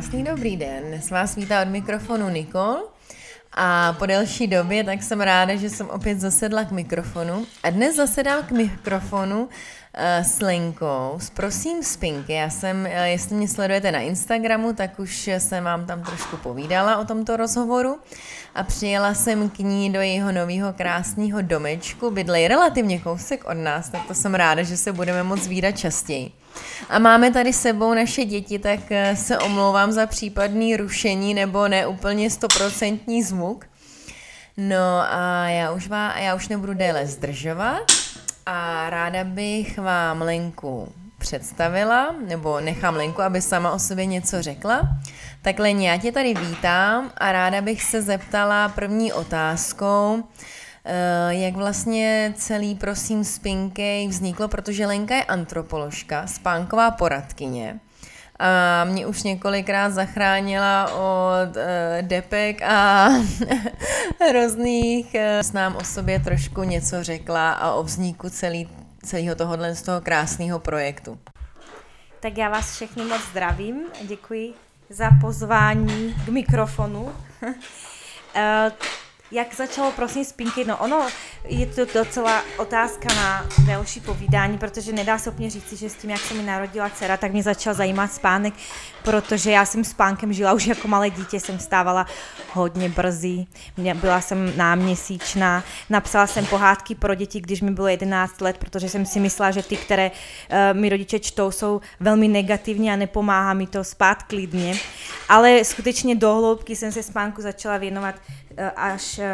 Krásný dobrý den. Dnes vás vítá od mikrofonu Nikol. A po delší době tak jsem ráda, že jsem opět zasedla k mikrofonu. A dnes zasedám k mikrofonu uh, s Lenkou, s prosím Spinky. Já jsem, uh, jestli mě sledujete na Instagramu, tak už jsem vám tam trošku povídala o tomto rozhovoru. A přijela jsem k ní do jejího nového krásného domečku. Bydlej relativně kousek od nás, tak to jsem ráda, že se budeme moc vídat častěji. A máme tady sebou naše děti, tak eh, se omlouvám za případný rušení nebo neúplně stoprocentní zvuk. No a já už, vám, já už nebudu déle zdržovat a ráda bych vám Lenku představila, nebo nechám Lenku, aby sama o sobě něco řekla. Tak Leni, já tě tady vítám a ráda bych se zeptala první otázkou, jak vlastně celý, prosím, Spinkej vzniklo, protože Lenka je antropoložka, spánková poradkyně. A mě už několikrát zachránila od uh, depek a různých. Uh, s nám o sobě trošku něco řekla a o vzniku celý, celého tohohle z toho krásného projektu. Tak já vás všechny moc zdravím. Děkuji za pozvání k mikrofonu. uh, jak začalo prosím spinky? No ono je to docela otázka na další povídání, protože nedá se úplně říct, že s tím, jak se mi narodila dcera, tak mě začal zajímat spánek, protože já jsem spánkem žila už jako malé dítě, jsem stávala hodně brzy, byla jsem náměsíčná, napsala jsem pohádky pro děti, když mi bylo 11 let, protože jsem si myslela, že ty, které uh, mi rodiče čtou, jsou velmi negativní a nepomáhá mi to spát klidně. Ale skutečně do hloubky jsem se spánku začala věnovat Eh, až eh,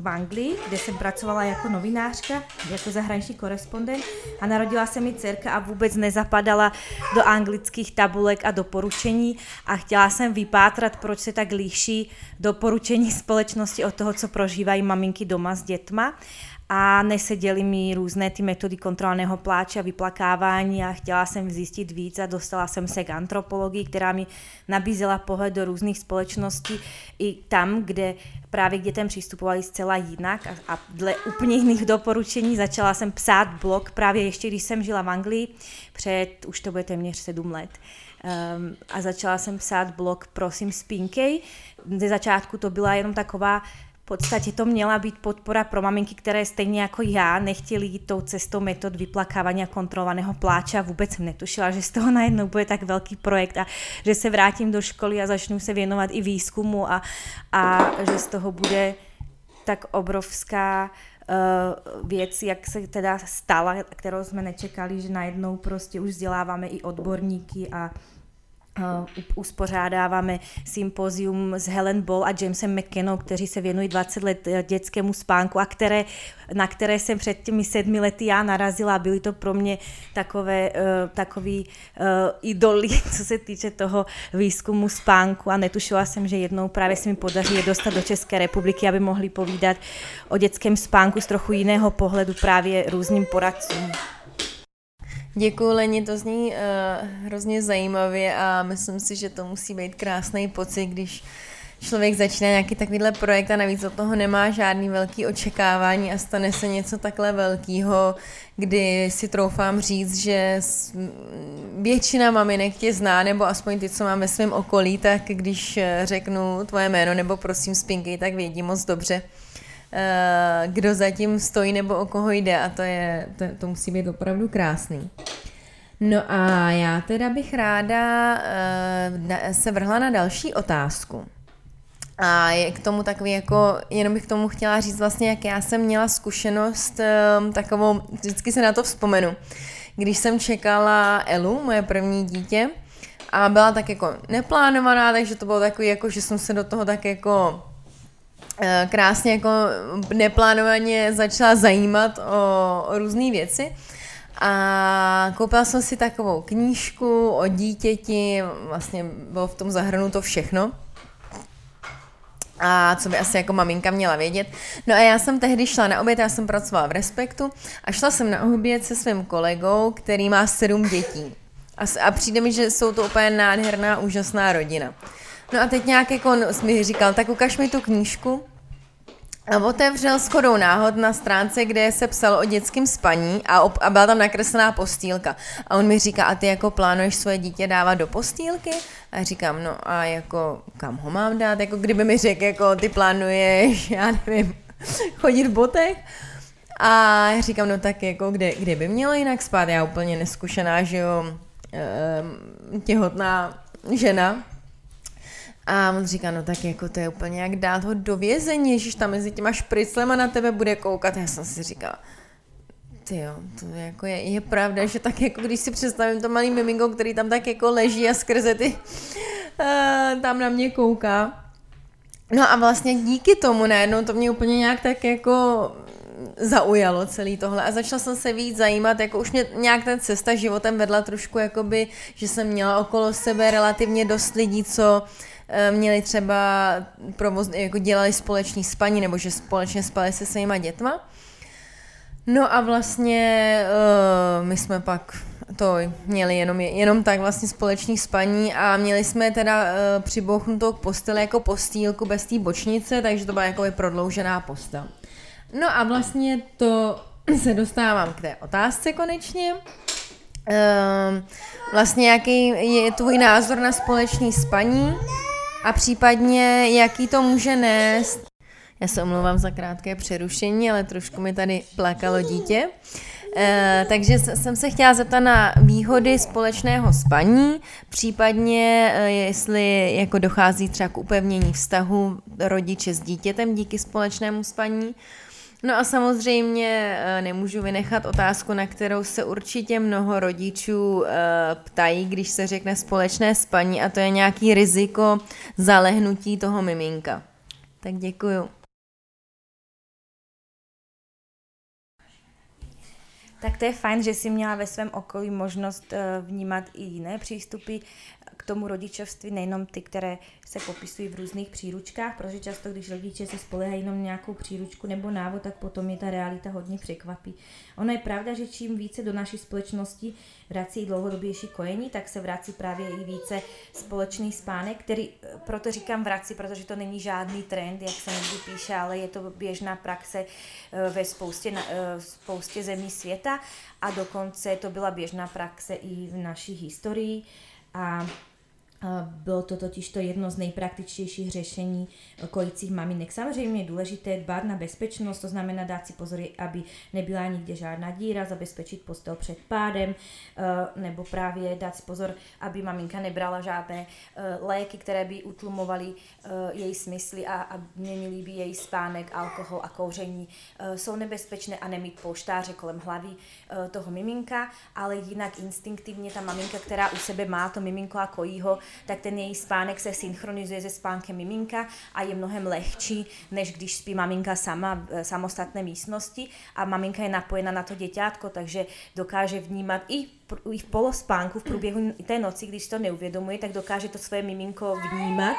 v Anglii, kde jsem pracovala jako novinářka, jako zahraniční korespondent a narodila se mi dcerka a vůbec nezapadala do anglických tabulek a doporučení a chtěla jsem vypátrat, proč se tak líší doporučení společnosti od toho, co prožívají maminky doma s dětma a neseděly mi různé ty metody kontrolného pláče a vyplakávání a chtěla jsem zjistit víc a dostala jsem se k antropologii, která mi nabízela pohled do různých společností i tam, kde právě k dětem přistupovali zcela jinak a, a dle úplně jiných doporučení začala jsem psát blog právě ještě, když jsem žila v Anglii, před, už to bude téměř sedm let. Um, a začala jsem psát blog Prosím Spinkej. Ze začátku to byla jenom taková podstatě to měla být podpora pro maminky, které stejně jako já nechtěli jít tou cestou metod vyplakávání a kontrolovaného pláče a vůbec jsem netušila, že z toho najednou bude tak velký projekt a že se vrátím do školy a začnu se věnovat i výzkumu a, a že z toho bude tak obrovská uh, věc, jak se teda stala, kterou jsme nečekali, že najednou prostě už vzděláváme i odborníky a Uh, uspořádáváme sympozium s Helen Ball a Jamesem McKennou, kteří se věnují 20 let eh, dětskému spánku a které, na které jsem před těmi sedmi lety já narazila. Byly to pro mě takové, uh, takový uh, idoly, co se týče toho výzkumu spánku a netušila jsem, že jednou právě se mi podaří je dostat do České republiky, aby mohli povídat o dětském spánku z trochu jiného pohledu právě různým poradcům. Děkuji, Leni, to zní uh, hrozně zajímavě a myslím si, že to musí být krásný pocit, když člověk začíná nějaký takovýhle projekt a navíc od toho nemá žádný velký očekávání a stane se něco takhle velkého, kdy si troufám říct, že většina maminek tě zná, nebo aspoň ty, co mám ve svém okolí, tak když eh, řeknu tvoje jméno nebo prosím spinky, tak vědí moc dobře, kdo zatím stojí nebo o koho jde a to, je, to, to musí být opravdu krásný. No a já teda bych ráda uh, se vrhla na další otázku. A je k tomu takový jako, jenom bych k tomu chtěla říct vlastně, jak já jsem měla zkušenost um, takovou, vždycky se na to vzpomenu. Když jsem čekala Elu, moje první dítě, a byla tak jako neplánovaná, takže to bylo takový jako, že jsem se do toho tak jako Eh, krásně jako neplánovaně začala zajímat o, o různé věci. A koupila jsem si takovou knížku o dítěti, vlastně bylo v tom zahrnuto všechno. A co by asi jako maminka měla vědět. No a já jsem tehdy šla na oběd, já jsem pracovala v Respektu a šla jsem na oběd se svým kolegou, který má sedm dětí. A, a přijde mi, že jsou to úplně nádherná, úžasná rodina. No a teď nějak jako mi říkal, tak ukaž mi tu knížku. a otevřel shodou náhod na stránce, kde se psalo o dětském spaní a, op- a byla tam nakreslená postýlka. A on mi říká, a ty jako plánuješ svoje dítě dávat do postýlky? A říkám, no a jako kam ho mám dát? Jako kdyby mi řekl, jako ty plánuješ, já nevím, chodit v botech? A říkám, no tak jako kde, kde by mělo jinak spát? Já úplně neskušená, že jo, ehm, těhotná žena. A on říká, no tak jako to je úplně jak dát ho do vězení, ježiš tam mezi těma špriclema na tebe bude koukat. Já jsem si říkala, ty jo, to jako je, je pravda, že tak jako když si představím to malý miminko, který tam tak jako leží a skrze ty uh, tam na mě kouká. No a vlastně díky tomu najednou to mě úplně nějak tak jako zaujalo celý tohle a začala jsem se víc zajímat, jako už mě nějak ta cesta životem vedla trošku jakoby, že jsem měla okolo sebe relativně dost lidí, co eh, měli třeba provoz, jako dělali společný spaní nebo že společně spali se svýma dětma. No a vlastně uh, my jsme pak to měli jenom, jenom tak vlastně společný spaní a měli jsme teda uh, přibouchnutou k posteli jako postýlku bez té bočnice, takže to byla jako prodloužená postel. No a vlastně to se dostávám k té otázce konečně. Vlastně jaký je tvůj názor na společný spaní a případně jaký to může nést. Já se omlouvám za krátké přerušení, ale trošku mi tady plakalo dítě. E, takže jsem se chtěla zeptat na výhody společného spaní, případně e, jestli jako dochází třeba k upevnění vztahu rodiče s dítětem díky společnému spaní. No a samozřejmě eh, nemůžu vynechat otázku, na kterou se určitě mnoho rodičů eh, ptají, když se řekne společné spaní a to je nějaký riziko zalehnutí toho miminka. Tak děkuju. Tak to je fajn, že si měla ve svém okolí možnost eh, vnímat i jiné přístupy tomu rodičovství, nejenom ty, které se popisují v různých příručkách, protože často, když rodiče se spolehají jenom nějakou příručku nebo návod, tak potom je ta realita hodně překvapí. Ono je pravda, že čím více do naší společnosti vrací dlouhodobější kojení, tak se vrací právě i více společný spánek, který, proto říkám vrací, protože to není žádný trend, jak se někdy píše, ale je to běžná praxe eh, ve spoustě, eh, spoustě zemí světa a dokonce to byla běžná praxe i v naší historii. A bylo to totiž to jedno z nejpraktičtějších řešení kojících maminek. Samozřejmě je důležité dbát na bezpečnost, to znamená dát si pozor, aby nebyla nikde žádná díra, zabezpečit postel před pádem, eh, nebo právě dát si pozor, aby maminka nebrala žádné eh, léky, které by utlumovaly eh, její smysly a, měnili by její spánek, alkohol a kouření. Jsou nebezpečné a nemít polštáře kolem hlavy toho miminka, ale jinak instinktivně ta maminka, která u sebe má to miminko a kojí ho, tak ten její spánek se synchronizuje se spánkem miminka a je mnohem lehčí, než když spí maminka sama v samostatné místnosti. A maminka je napojena na to děťátko, takže dokáže vnímat i v polospánku v průběhu té noci, když to neuvědomuje, tak dokáže to své miminko vnímat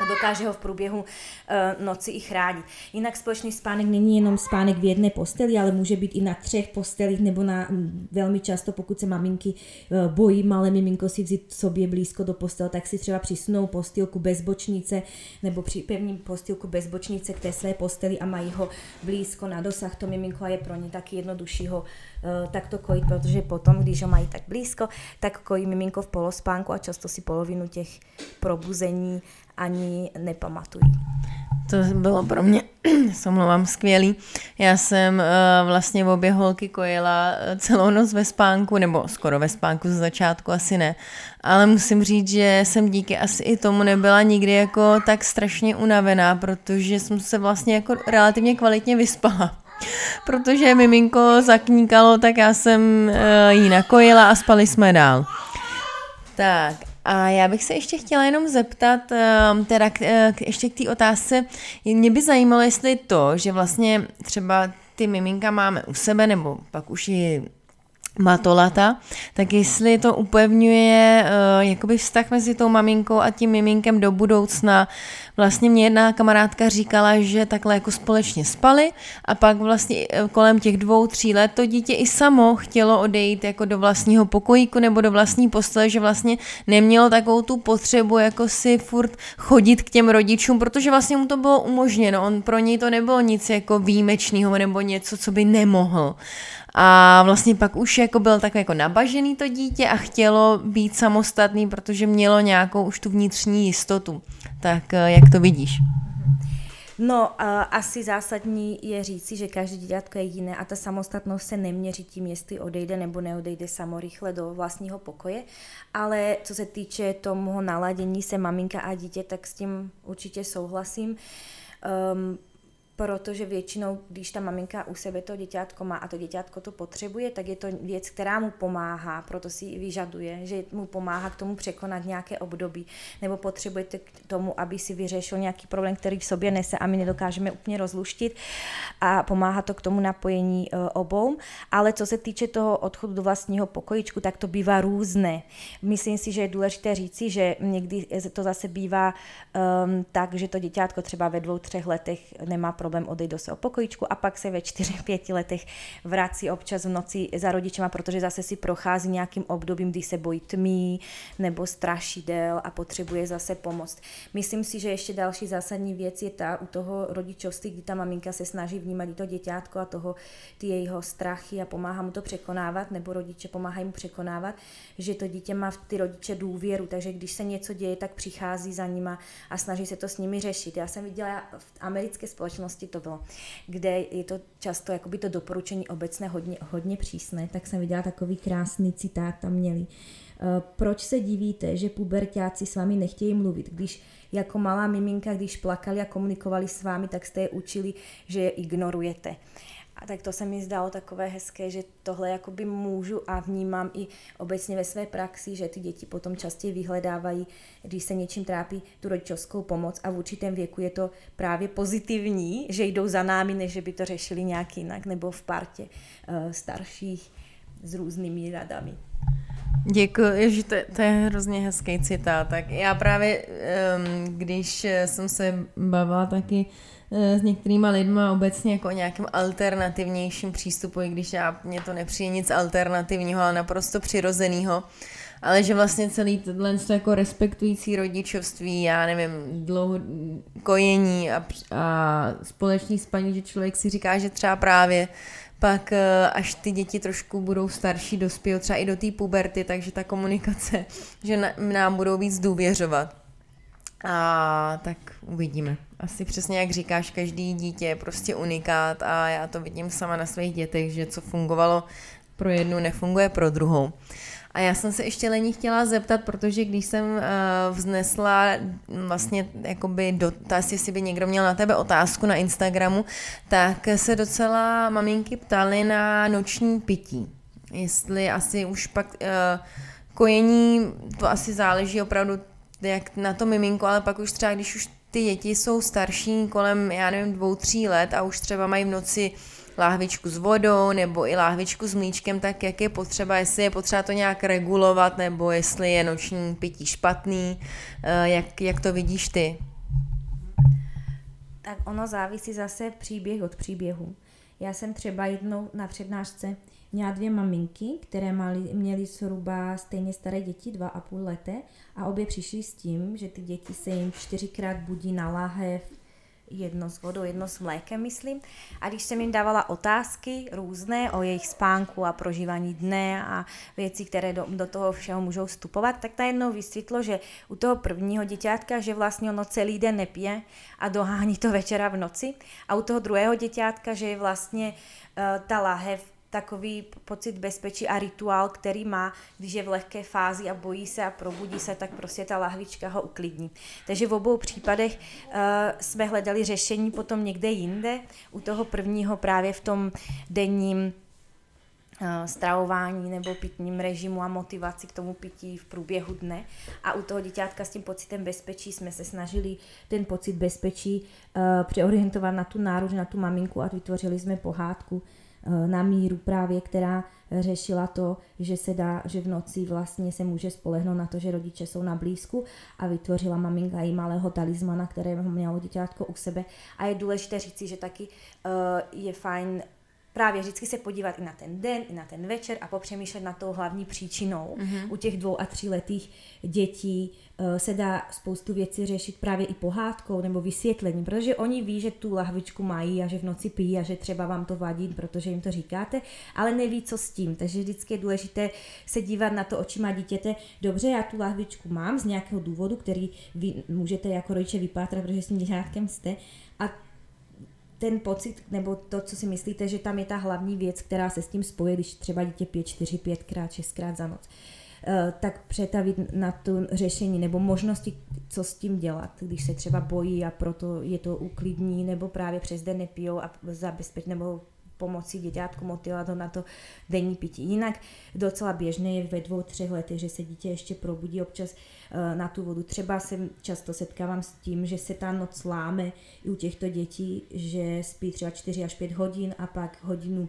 a dokáže ho v průběhu uh, noci i chránit. Jinak společný spánek není jenom spánek v jedné posteli, ale může být i na třech postelích nebo na velmi často, pokud se maminky uh, bojí malé miminko si vzít sobě blízko do postel, tak si třeba přisunou postilku bez bočnice nebo připevní postilku bez bočnice k té své posteli a mají ho blízko na dosah to miminko a je pro ně taky jednodušší ho uh, takto kojit, protože potom, když ho mají tak blízko, tak kojí miminko v polospánku a často si polovinu těch probuzení ani nepamatují. To bylo pro mě, se omlouvám, skvělý. Já jsem uh, vlastně v obě holky kojila eh, celou noc ve spánku, nebo skoro ve spánku ze začátku, asi ne. Ale musím říct, že jsem díky asi i tomu nebyla nikdy jako tak strašně unavená, protože jsem se vlastně jako relativně kvalitně vyspala. Protože miminko zakníkalo, tak já jsem uh, jí nakojila a spali jsme dál. Tak a já bych se ještě chtěla jenom zeptat, ehm, teda k, eh, k, ještě k té otázce, mě by zajímalo, jestli to, že vlastně třeba ty miminka máme u sebe, nebo pak už ji matolata, tak jestli to upevňuje uh, jakoby vztah mezi tou maminkou a tím miminkem do budoucna, vlastně mě jedna kamarádka říkala, že takhle jako společně spali a pak vlastně eh, kolem těch dvou, tří let to dítě i samo chtělo odejít jako do vlastního pokojíku nebo do vlastní postele, že vlastně nemělo takovou tu potřebu jako si furt chodit k těm rodičům, protože vlastně mu to bylo umožněno. On pro něj to nebylo nic jako výjimečného nebo něco, co by nemohl. A vlastně pak už jako byl tak jako nabažený to dítě a chtělo být samostatný, protože mělo nějakou už tu vnitřní jistotu. Tak eh, jak to vidíš? No, uh, asi zásadní je říci, že každé děťátko je jiné a ta samostatnost se neměří tím, jestli odejde nebo neodejde samo rychle do vlastního pokoje, ale co se týče tomu naladění se maminka a dítě, tak s tím určitě souhlasím. Um, protože většinou, když ta maminka u sebe to děťátko má a to děťátko to potřebuje, tak je to věc, která mu pomáhá, proto si ji vyžaduje, že mu pomáhá k tomu překonat nějaké období, nebo potřebujete k tomu, aby si vyřešil nějaký problém, který v sobě nese a my nedokážeme úplně rozluštit a pomáhá to k tomu napojení uh, obou. Ale co se týče toho odchodu do vlastního pokojičku, tak to bývá různé. Myslím si, že je důležité říci, že někdy to zase bývá um, tak, že to děťátko třeba ve dvou, třech letech nemá problém odejít do svého pokojičku a pak se ve 4-5 letech vrací občas v noci za rodičema, protože zase si prochází nějakým obdobím, kdy se bojí tmí nebo strašidel a potřebuje zase pomoc. Myslím si, že ještě další zásadní věc je ta u toho rodičovství, kdy ta maminka se snaží vnímat to děťátko a toho ty jejího strachy a pomáhá mu to překonávat, nebo rodiče pomáhají mu překonávat, že to dítě má v ty rodiče důvěru, takže když se něco děje, tak přichází za nima a snaží se to s nimi řešit. Já jsem viděla v americké společnosti společnosti to bylo, kde je to často jakoby to doporučení obecné hodně, hodně přísné, tak jsem viděla takový krásný citát tam měli. Eh, proč se divíte, že pubertáci s vámi nechtějí mluvit, když jako malá miminka, když plakali a komunikovali s vámi, tak jste je učili, že je ignorujete. A tak to se mi zdalo takové hezké, že tohle jakoby můžu a vnímám i obecně ve své praxi, že ty děti potom častěji vyhledávají, když se něčím trápí, tu rodičovskou pomoc a v určitém věku je to právě pozitivní, že jdou za námi, než by to řešili nějak jinak, nebo v partě uh, starších s různými radami. Děkuji, že to, to je hrozně hezký citát. Tak já právě, um, když jsem se bavila taky Eh, s některýma lidma obecně jako o alternativnějším přístupu, i když já, mě to nepřijde nic alternativního, ale naprosto přirozeného. Ale že vlastně celý tohle jako respektující rodičovství, já nevím, dlouho kojení a, a společný spaní, že člověk si říká, že třeba právě pak eh, až ty děti trošku budou starší, dospějí třeba i do té puberty, takže ta komunikace, že nám budou víc důvěřovat. A tak uvidíme. Asi přesně jak říkáš, každý dítě je prostě unikát a já to vidím sama na svých dětech, že co fungovalo pro jednu, nefunguje pro druhou. A já jsem se ještě Lení chtěla zeptat, protože když jsem uh, vznesla vlastně jakoby dotaz, jestli by někdo měl na tebe otázku na Instagramu, tak se docela maminky ptaly na noční pití. Jestli asi už pak uh, kojení, to asi záleží opravdu jak na to miminko, ale pak už třeba, když už ty děti jsou starší kolem, já nevím, dvou, tří let a už třeba mají v noci láhvičku s vodou nebo i láhvičku s mlíčkem, tak jak je potřeba, jestli je potřeba to nějak regulovat nebo jestli je noční pití špatný, eh, jak, jak to vidíš ty? Tak ono závisí zase příběh od příběhu. Já jsem třeba jednou na přednášce Měla dvě maminky, které mali, měly zhruba stejně staré děti, dva a půl leté, a obě přišly s tím, že ty děti se jim čtyřikrát budí na láhev, jedno s vodou, jedno s mlékem, myslím. A když jsem jim dávala otázky různé o jejich spánku a prožívání dne a věci, které do, do toho všeho můžou vstupovat, tak najednou vysvětlo, že u toho prvního děťátka, že vlastně ono celý den nepije a dohání to večera v noci. A u toho druhého děťátka, že je vlastně uh, ta lahev takový pocit bezpečí a rituál, který má, když je v lehké fázi a bojí se a probudí se, tak prostě ta lahvička ho uklidní. Takže v obou případech uh, jsme hledali řešení potom někde jinde. U toho prvního právě v tom denním eh, stravování nebo pitním režimu a motivaci k tomu pití v průběhu dne. A u toho děťátka s tím pocitem bezpečí jsme se snažili ten pocit bezpečí uh, přeorientovat na tu náruč, na tu maminku a vytvořili jsme pohádku, na míru právě, která řešila to, že se dá, že v noci vlastně se může spolehnout na to, že rodiče jsou na blízku a vytvořila maminka i malého talismana, které mělo děťátko u sebe. A je důležité říci, že taky uh, je fajn právě vždycky se podívat i na ten den, i na ten večer a popřemýšlet nad tou hlavní příčinou. Mm-hmm. U těch dvou a tříletých dětí uh, se dá spoustu věcí řešit právě i pohádkou nebo vysvětlením, protože oni ví, že tu lahvičku mají a že v noci pijí a že třeba vám to vadí, protože jim to říkáte, ale neví, co s tím. Takže vždycky je důležité se dívat na to očima dítěte. Dobře, já tu lahvičku mám z nějakého důvodu, který vy můžete jako rodiče vypátrat, protože s tím děťátkem jste. Ten pocit, nebo to, co si myslíte, že tam je ta hlavní věc, která se s tím spojí, když třeba dítě pije 4, 5 krát, 6 krát za noc, eh, tak přetavit na to řešení nebo možnosti, co s tím dělat, když se třeba bojí a proto je to uklidní, nebo právě přes den nepijou a zabezpečit, nebo pomocí děťátku motivovat ho na to denní pití. Jinak docela běžné je ve dvou, třech letech, že se dítě ještě probudí občas eh, na tu vodu. Třeba se často setkávám s tím, že se ta noc láme i u těchto dětí, že spí třeba 4 až 5 hodin a pak hodinu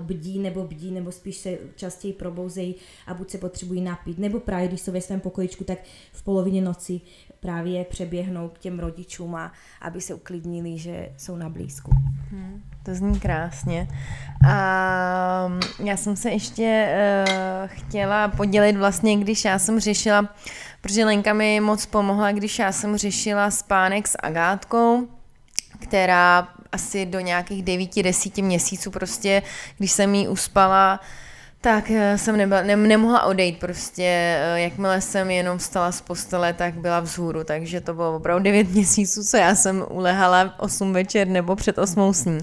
bdí nebo bdí, nebo spíš se častěji probouzejí a buď se potřebují napít, nebo právě když jsou ve svém pokojičku, tak v polovině noci právě přeběhnou k těm rodičům a aby se uklidnili, že jsou na blízku. Hmm, to zní krásně. A já jsem se ještě uh, chtěla podělit vlastně, když já jsem řešila, protože Lenka mi moc pomohla, když já jsem řešila spánek s Agátkou, která asi do nějakých 9-10 měsíců prostě, když jsem jí uspala, tak eh, jsem nebyla, ne, nemohla odejít prostě, eh, jakmile jsem jenom vstala z postele, tak byla vzhůru, takže to bylo opravdu 9 měsíců, co já jsem ulehala 8 večer nebo před 8 sní.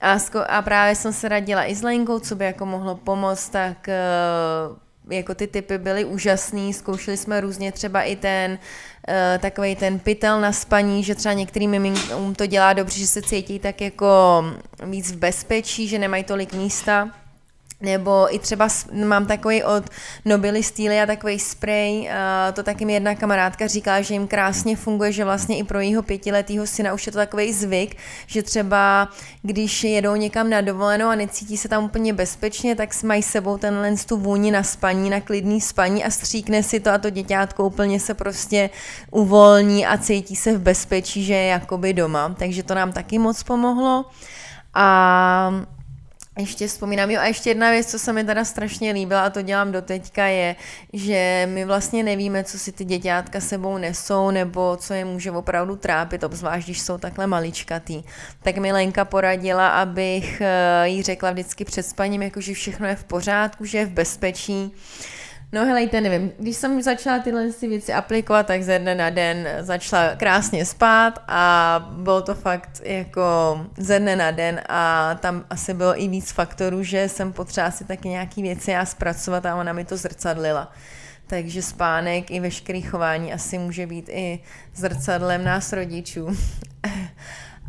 A, a právě jsem se radila i s Lenkou, co by jako mohlo pomoct, tak uh, jako ty typy byly úžasný, zkoušeli jsme různě třeba i ten uh, takový ten pytel na spaní, že třeba některým miminkům to dělá dobře, že se cítí tak jako víc v bezpečí, že nemají tolik místa. Nebo i třeba mám takový od Nobily a takový spray, to taky mi jedna kamarádka říkala, že jim krásně funguje, že vlastně i pro jeho pětiletého syna už je to takový zvyk, že třeba když jedou někam na dovolenou a necítí se tam úplně bezpečně, tak mají sebou tenhle tu vůni na spaní, na klidný spaní a stříkne si to a to děťátko úplně se prostě uvolní a cítí se v bezpečí, že je jakoby doma. Takže to nám taky moc pomohlo. A ještě vzpomínám, jo a ještě jedna věc, co se mi teda strašně líbila a to dělám do teďka je, že my vlastně nevíme, co si ty děťátka sebou nesou nebo co je může opravdu trápit, obzvlášť když jsou takhle maličkatý. Tak mi Lenka poradila, abych eh, jí řekla vždycky před spaním, jako že všechno je v pořádku, že je v bezpečí, No helejte, nevím, když jsem začala tyhle věci aplikovat, tak ze dne na den začala krásně spát a bylo to fakt jako ze dne na den a tam asi bylo i víc faktorů, že jsem potřeba si taky nějaký věci a zpracovat a ona mi to zrcadlila. Takže spánek i veškerý chování asi může být i zrcadlem nás rodičů.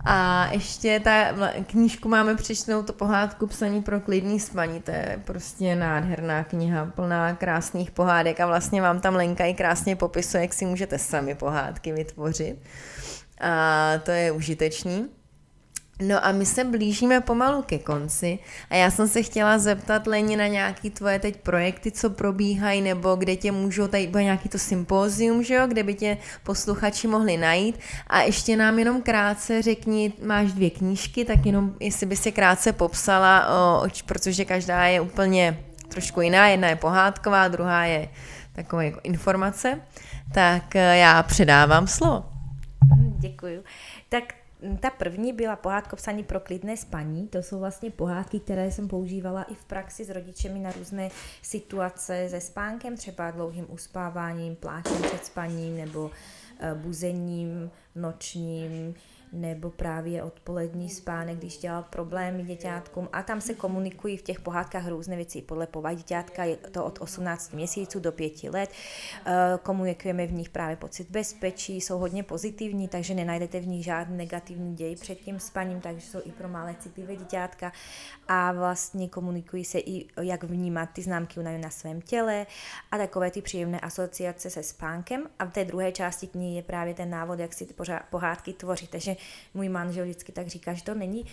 A ještě ta knížku máme přečtenou, to pohádku Psaní pro klidný spaní, to je prostě nádherná kniha, plná krásných pohádek a vlastně vám tam Lenka i krásně popisuje, jak si můžete sami pohádky vytvořit. A to je užitečný. No a my se blížíme pomalu ke konci a já jsem se chtěla zeptat Leni na nějaký tvoje teď projekty, co probíhají, nebo kde tě můžou, tady bude nějaký to sympózium, že jo, kde by tě posluchači mohli najít a ještě nám jenom krátce řekni, máš dvě knížky, tak jenom jestli by si krátce popsala, o, protože každá je úplně trošku jiná, jedna je pohádková, druhá je taková jako informace, tak eh, já předávám slovo. Děkuju. Tak ta první byla pohádka psaní pro klidné spaní. To jsou vlastně pohádky, které jsem používala i v praxi s rodičemi na různé situace se spánkem, třeba dlouhým uspáváním, pláčem před spaním nebo eh, buzením nočním nebo právě odpolední spánek, když dělal problémy děťátkům. A tam se komunikují v těch pohádkách různé věci. Podle povahy děťátka, je to od 18 měsíců do 5 let, eh, komunikujeme v nich právě pocit bezpečí, jsou hodně pozitivní, takže nenajdete v nich žádný negativní děj před tím spaním, takže jsou i pro malé citlivé děťátka. A vlastně komunikují se i, jak vnímat ty známky únavy na svém těle a takové ty příjemné asociace se spánkem. A v té druhé části knihy je právě ten návod, jak si ty pohádky tvořit. Takže můj manžel vždycky tak říká, že to není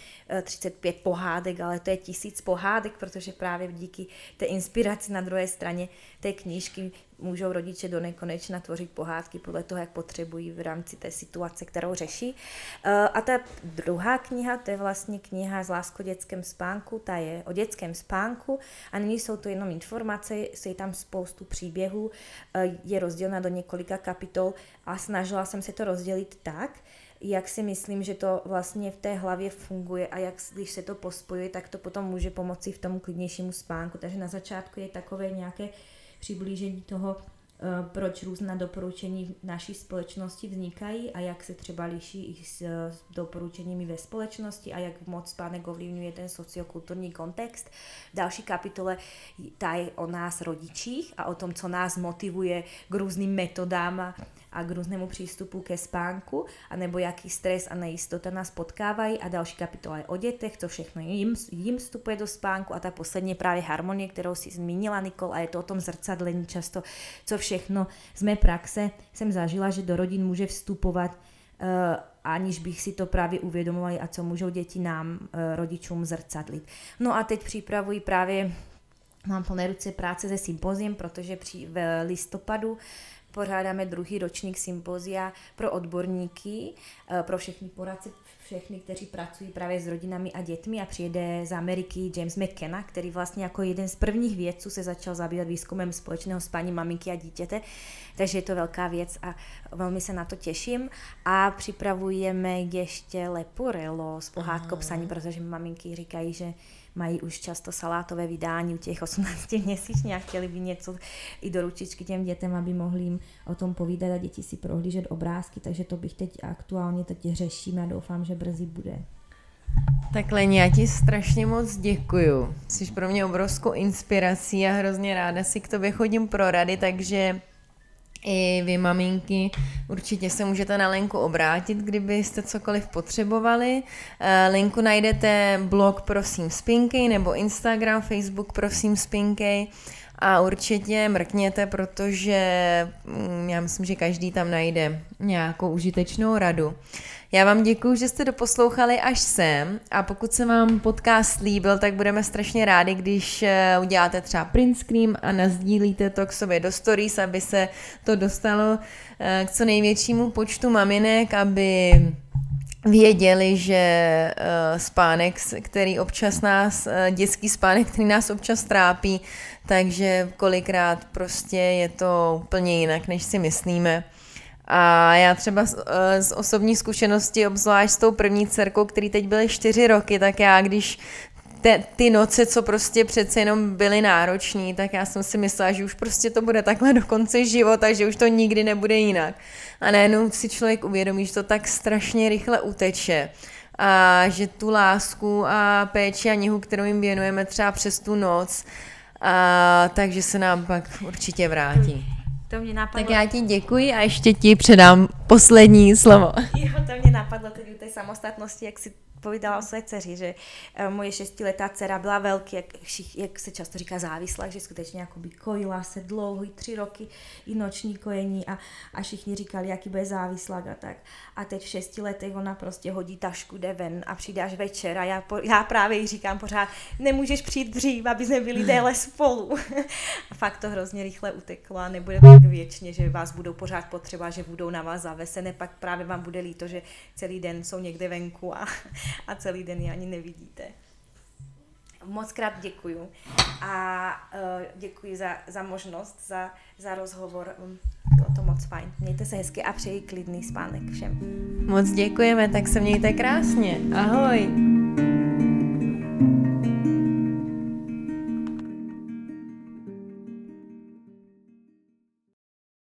35 eh, pohádek, ale to je tisíc pohádek, protože právě díky té inspiraci na druhé straně té knížky můžou rodiče do nekonečna tvořit pohádky podle toho, jak potřebují v rámci té situace, kterou řeší. Eh, a ta druhá kniha, to je vlastně kniha z Lásko dětském spánku, ta je o dětském spánku a nyní jsou to jenom informace, je tam spoustu příběhů, eh, je rozdělena do několika kapitol a snažila jsem se to rozdělit tak, jak si myslím, že to vlastně v té hlavě funguje a jak když se to pospojuje, tak to potom může pomoci v tomu klidnějšímu spánku. Takže na začátku je takové nějaké přiblížení toho, eh, proč různá doporučení v naší společnosti vznikají a jak se třeba liší i s doporučeními ve společnosti a jak moc spánek ovlivňuje ten sociokulturní kontext. V další kapitole ta je o nás rodičích a o tom, co nás motivuje k různým metodám k různému přístupu ke spánku, anebo jaký stres a nejistota nás potkávají. A další kapitola je o dětech, co všechno jim, jim vstupuje do spánku. A ta poslední právě harmonie, kterou si zmínila Nikol a je to o tom zrcadlení. Často, co všechno z mé praxe jsem zažila, že do rodin může vstupovat uh, aniž bych si to právě uvědomovali a co můžou děti nám, uh, rodičům, zrcadlit. No a teď připravuji právě Mám plné ruce práce se sympoziem, protože při, v listopadu pořádáme druhý ročník sympozia pro odborníky, eh, pro všechny poradce, všechny, kteří pracují právě s rodinami a dětmi a přijede z Ameriky James McKenna, který vlastně jako jeden z prvních vědců se začal zabývat výzkumem společného spání maminky a dítěte, takže je to velká věc a velmi se na to těším. A připravujeme ještě Leporello s pohádkou psaní, protože maminky říkají, že mají už často salátové vydání u těch 18 měsíčně a chtěli by něco i do ručičky těm dětem, aby mohli jim o tom povídat a děti si prohlížet obrázky, takže to bych teď aktuálně teď řešíme a doufám, že brzy bude. Tak Leni, já ti strašně moc děkuju. Jsi pro mě obrovskou inspirací a hrozně ráda si k tobě chodím pro rady, takže i vy, maminky, určitě se můžete na Lenku obrátit, kdybyste cokoliv potřebovali. Eh, linku najdete blog Prosím Spinkej nebo Instagram, Facebook Prosím Spinkej a určitě mrkněte, protože mm, já myslím, že každý tam najde nějakou užitečnou radu. Já vám děkuji, že jste doposlouchali až sem a pokud se vám podcast líbil, tak budeme strašně rádi, když eh, uděláte třeba print screen a nazdílíte to k sobě do stories, aby se to dostalo eh, k co největšímu počtu maminek, aby věděli, že uh, spánek, který občas nás, dětský spánek, který nás občas trápí, takže kolikrát prostě je to úplně jinak, než si myslíme. A já třeba z, eh, z osobní zkušenosti, obzvlášť s tou první dcerkou, který teď byly čtyři roky, tak já když te, ty noce, co prostě přece jenom byly náročné, tak já jsem si myslela, že už prostě to bude takhle do konce života, že už to nikdy nebude jinak. A najednou si člověk uvědomí, že to tak strašně rychle uteče a že tu lásku a péči a něhu, kterou jim věnujeme třeba přes tu noc, a, takže se nám pak určitě vrátí. To mě napadlo. Tak já ti děkuji a ještě ti předám poslední slovo. Jo, to mě napadlo tedy u té samostatnosti, jak si povídala o své dceři, že uh, moje šestiletá dcera byla velký, jak, jak se často říká závislá, že skutečně jakoby kojila se dlouho, tři roky, i noční kojení a, a všichni říkali, jaký bude závislá a tak. A teď v šesti letech ona prostě hodí tašku, jde ven a přijde až večer a já, po, já právě jí říkám pořád, nemůžeš přijít dřív, aby jsme byli déle spolu. a fakt to hrozně rychle uteklo a nebude tak věčně, že vás budou pořád potřeba, že budou na vás zavesené, pak právě vám bude líto, že celý den jsou někde venku a, a celý den ji ani nevidíte. Moc krát děkuju a uh, děkuji za, za možnost, za, za rozhovor. Bylo to moc fajn. Mějte se hezky a přeji klidný spánek všem. Moc děkujeme, tak se mějte krásně. Ahoj.